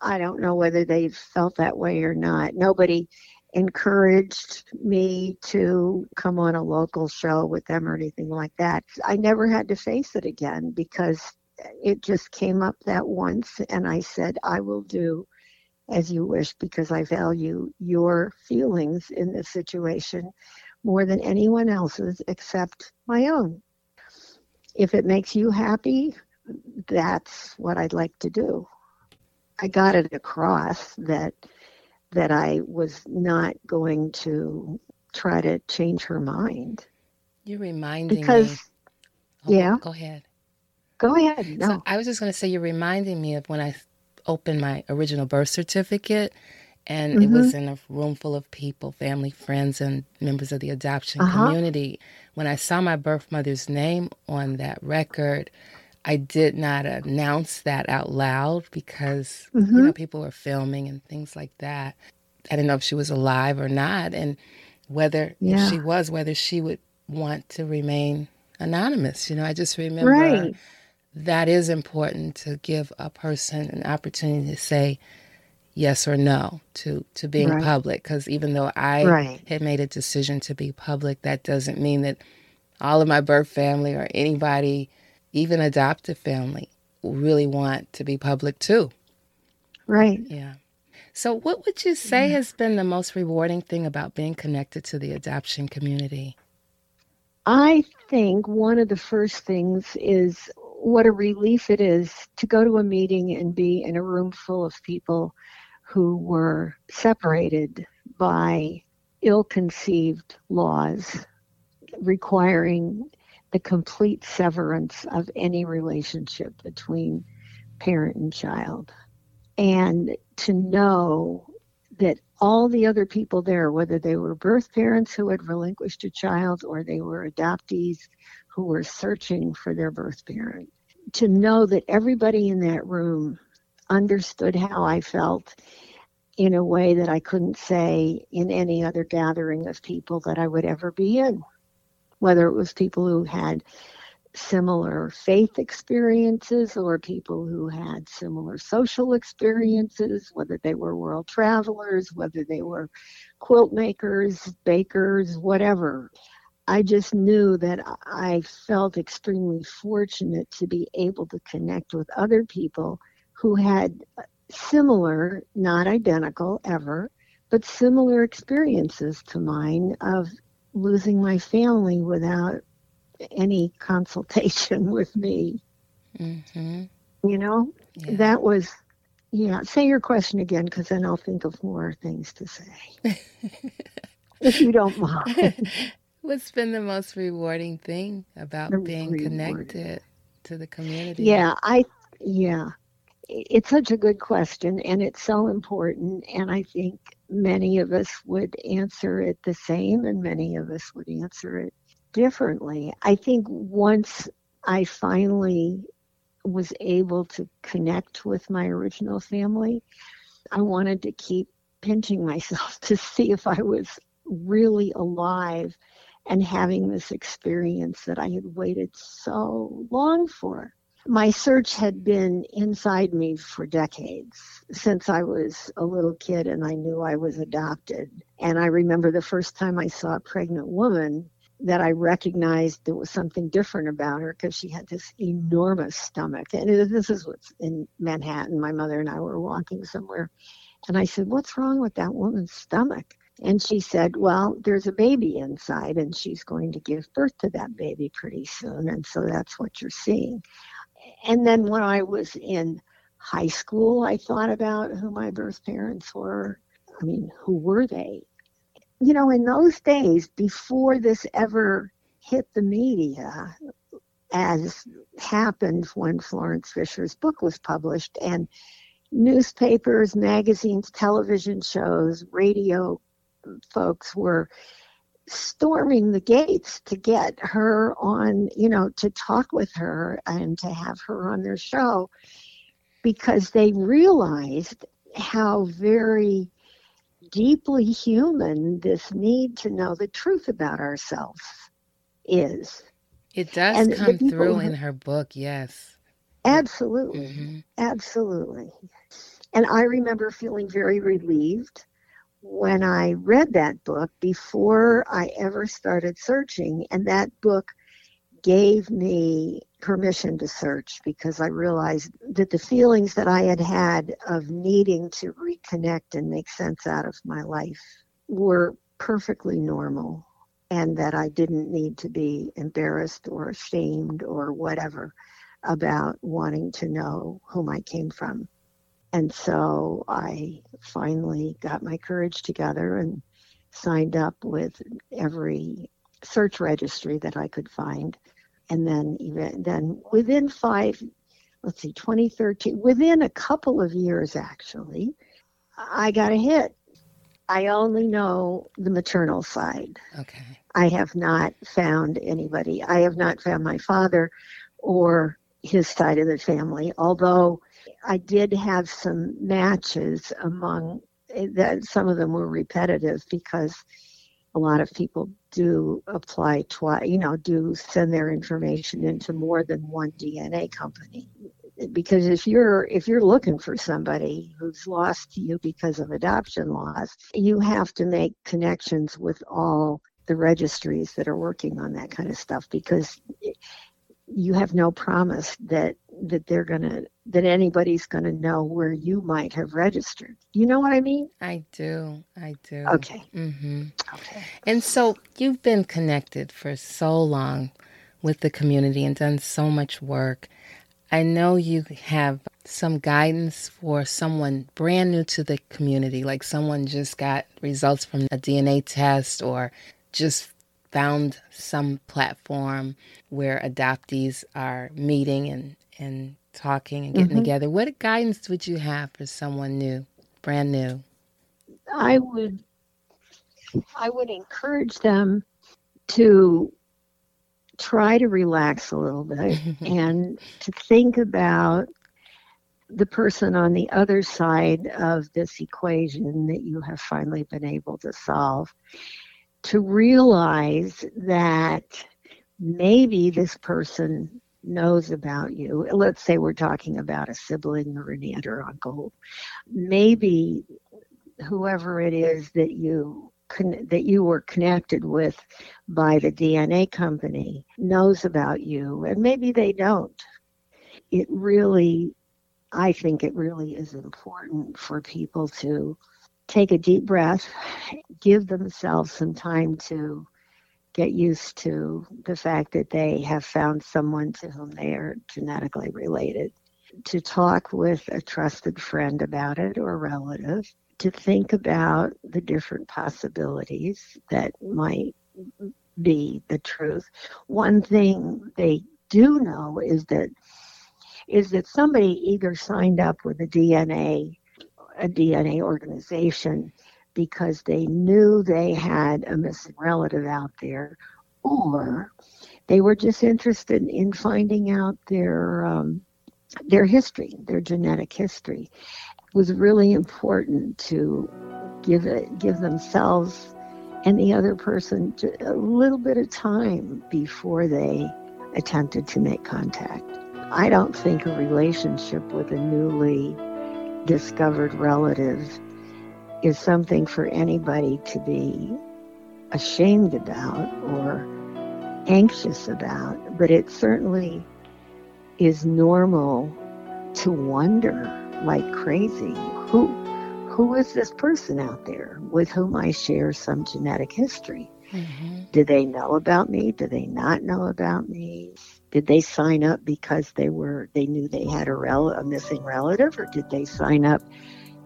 I don't know whether they felt that way or not. Nobody encouraged me to come on a local show with them or anything like that. I never had to face it again because it just came up that once and I said, I will do as you wish because I value your feelings in this situation more than anyone else's except my own. If it makes you happy, that's what I'd like to do. I got it across that that I was not going to try to change her mind. You're reminding because, me. Oh, yeah. Go ahead. Go ahead. No. So I was just going to say you're reminding me of when I opened my original birth certificate and mm-hmm. it was mm-hmm. in a room full of people, family, friends, and members of the adoption uh-huh. community. When I saw my birth mother's name on that record, I did not announce that out loud because mm-hmm. you know people were filming and things like that. I didn't know if she was alive or not, and whether yeah. if she was, whether she would want to remain anonymous. You know, I just remember right. that is important to give a person an opportunity to say yes or no to to being right. public. Because even though I right. had made a decision to be public, that doesn't mean that all of my birth family or anybody even adoptive family really want to be public too. Right. Yeah. So, what would you say mm. has been the most rewarding thing about being connected to the adoption community? I think one of the first things is what a relief it is to go to a meeting and be in a room full of people who were separated by ill conceived laws requiring the complete severance of any relationship between parent and child. And to know that all the other people there, whether they were birth parents who had relinquished a child or they were adoptees who were searching for their birth parent, to know that everybody in that room understood how I felt in a way that I couldn't say in any other gathering of people that I would ever be in whether it was people who had similar faith experiences or people who had similar social experiences, whether they were world travelers, whether they were quilt makers, bakers, whatever. I just knew that I felt extremely fortunate to be able to connect with other people who had similar, not identical ever, but similar experiences to mine of losing my family without any consultation with me. Mm-hmm. You know? yeah. that was yeah. Say your question again, because then I'll think of more things to say. if you don't mind. What's been the most rewarding thing about the being rewarding. connected to the community? Yeah, I yeah. It's such a good question and it's so important and I think many of us would answer it the same and many of us would answer it differently. I think once I finally was able to connect with my original family, I wanted to keep pinching myself to see if I was really alive and having this experience that I had waited so long for. My search had been inside me for decades since I was a little kid and I knew I was adopted. And I remember the first time I saw a pregnant woman that I recognized there was something different about her because she had this enormous stomach. And this is what's in Manhattan. My mother and I were walking somewhere. And I said, What's wrong with that woman's stomach? And she said, Well, there's a baby inside, and she's going to give birth to that baby pretty soon. And so that's what you're seeing. And then when I was in high school, I thought about who my birth parents were. I mean, who were they? You know, in those days, before this ever hit the media, as happened when Florence Fisher's book was published, and newspapers, magazines, television shows, radio folks were storming the gates to get her on, you know, to talk with her and to have her on their show because they realized how very deeply human this need to know the truth about ourselves is. It does and come through in her book, yes. Absolutely. Mm-hmm. Absolutely. And I remember feeling very relieved when I read that book before I ever started searching, and that book gave me permission to search because I realized that the feelings that I had had of needing to reconnect and make sense out of my life were perfectly normal and that I didn't need to be embarrassed or ashamed or whatever about wanting to know whom I came from. And so I finally got my courage together and signed up with every search registry that I could find. And then even then within five, let's see, 2013, within a couple of years actually, I got a hit. I only know the maternal side. Okay. I have not found anybody. I have not found my father or his side of the family, although I did have some matches among eh, that. Some of them were repetitive because a lot of people do apply twice, you know, do send their information into more than one DNA company. Because if you're if you're looking for somebody who's lost to you because of adoption laws, you have to make connections with all the registries that are working on that kind of stuff because you have no promise that that they're gonna that anybody's gonna know where you might have registered. You know what I mean? I do. I do. Okay. Mm-hmm. Okay. And so you've been connected for so long with the community and done so much work. I know you have some guidance for someone brand new to the community, like someone just got results from a DNA test or just found some platform where adoptees are meeting and, and talking and getting mm-hmm. together, what guidance would you have for someone new, brand new? I would I would encourage them to try to relax a little bit and to think about the person on the other side of this equation that you have finally been able to solve to realize that maybe this person knows about you. Let's say we're talking about a sibling or an aunt or uncle. Maybe whoever it is that you that you were connected with by the DNA company knows about you, and maybe they don't. It really, I think it really is important for people to take a deep breath, give themselves some time to get used to the fact that they have found someone to whom they are genetically related to talk with a trusted friend about it or relative, to think about the different possibilities that might be the truth. One thing they do know is that is that somebody either signed up with a DNA a DNA organization because they knew they had a missing relative out there, or they were just interested in finding out their um, their history, their genetic history. It was really important to give it, give themselves and the other person a little bit of time before they attempted to make contact. I don't think a relationship with a newly discovered relative is something for anybody to be ashamed about or anxious about, but it certainly is normal to wonder like crazy who who is this person out there with whom I share some genetic history? Mm-hmm. Do they know about me? Do they not know about me? Did they sign up because they were they knew they had a rel- a missing relative, or did they sign up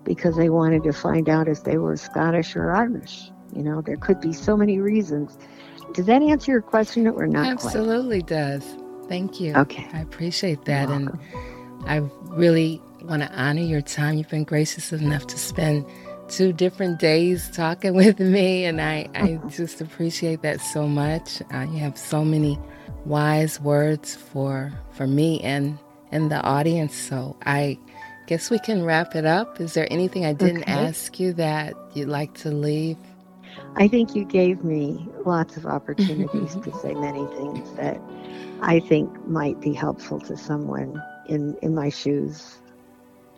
because they wanted to find out if they were Scottish or Irish? You know, there could be so many reasons. Does that answer your question or not? Absolutely quite? does. Thank you. Okay. I appreciate that. And I really want to honor your time. You've been gracious enough to spend two different days talking with me, and I, I just appreciate that so much. Uh, you have so many wise words for for me and and the audience. So I guess we can wrap it up. Is there anything I didn't okay. ask you that you'd like to leave? I think you gave me lots of opportunities to say many things that I think might be helpful to someone in in my shoes.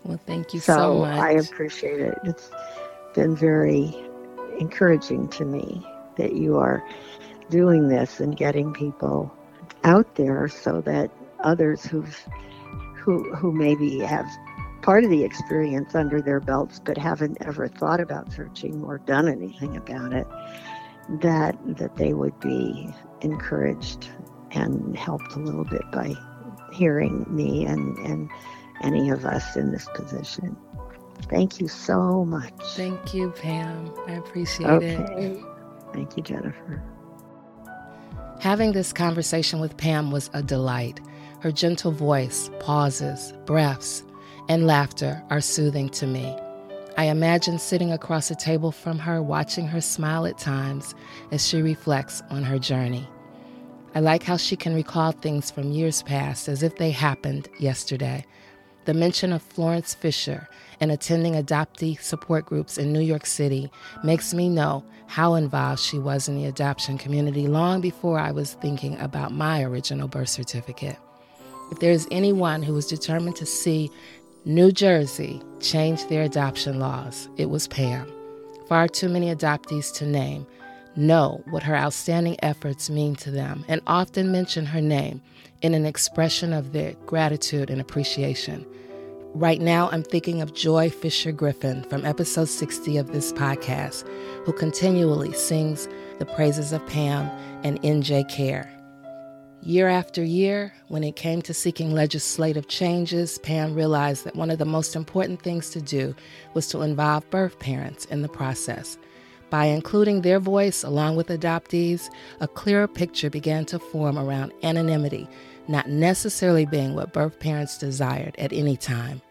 Well, thank you so, so much. I appreciate it. It's been very encouraging to me that you are doing this and getting people out there so that others who've who who maybe have part of the experience under their belts but haven't ever thought about searching or done anything about it that that they would be encouraged and helped a little bit by hearing me and and any of us in this position. Thank you so much. Thank you, Pam. I appreciate okay. it. Thank you, Jennifer. Having this conversation with Pam was a delight. Her gentle voice, pauses, breaths, and laughter are soothing to me. I imagine sitting across a table from her, watching her smile at times as she reflects on her journey. I like how she can recall things from years past as if they happened yesterday. The mention of Florence Fisher and attending adoptee support groups in New York City makes me know how involved she was in the adoption community long before I was thinking about my original birth certificate. If there is anyone who was determined to see New Jersey change their adoption laws, it was Pam. Far too many adoptees to name know what her outstanding efforts mean to them and often mention her name in an expression of their gratitude and appreciation. Right now, I'm thinking of Joy Fisher Griffin from episode 60 of this podcast, who continually sings the praises of Pam and NJ Care. Year after year, when it came to seeking legislative changes, Pam realized that one of the most important things to do was to involve birth parents in the process. By including their voice along with adoptees, a clearer picture began to form around anonymity not necessarily being what birth parents desired at any time.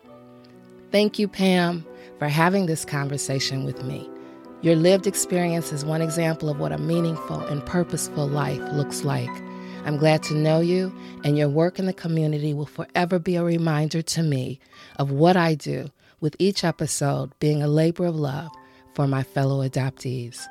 Thank you, Pam, for having this conversation with me. Your lived experience is one example of what a meaningful and purposeful life looks like. I'm glad to know you, and your work in the community will forever be a reminder to me of what I do, with each episode being a labor of love for my fellow adoptees.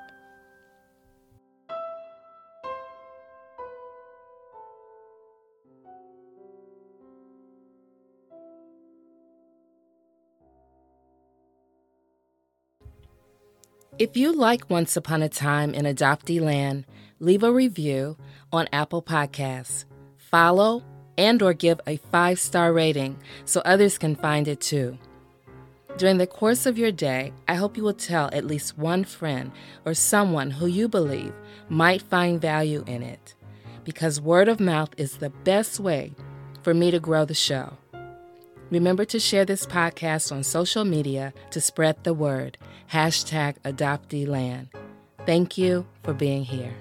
If you like Once Upon a Time in Adoptee Land, leave a review on Apple Podcasts. Follow and or give a 5-star rating so others can find it too. During the course of your day, I hope you will tell at least one friend or someone who you believe might find value in it, because word of mouth is the best way for me to grow the show. Remember to share this podcast on social media to spread the word. Hashtag AdopteeLand. Thank you for being here.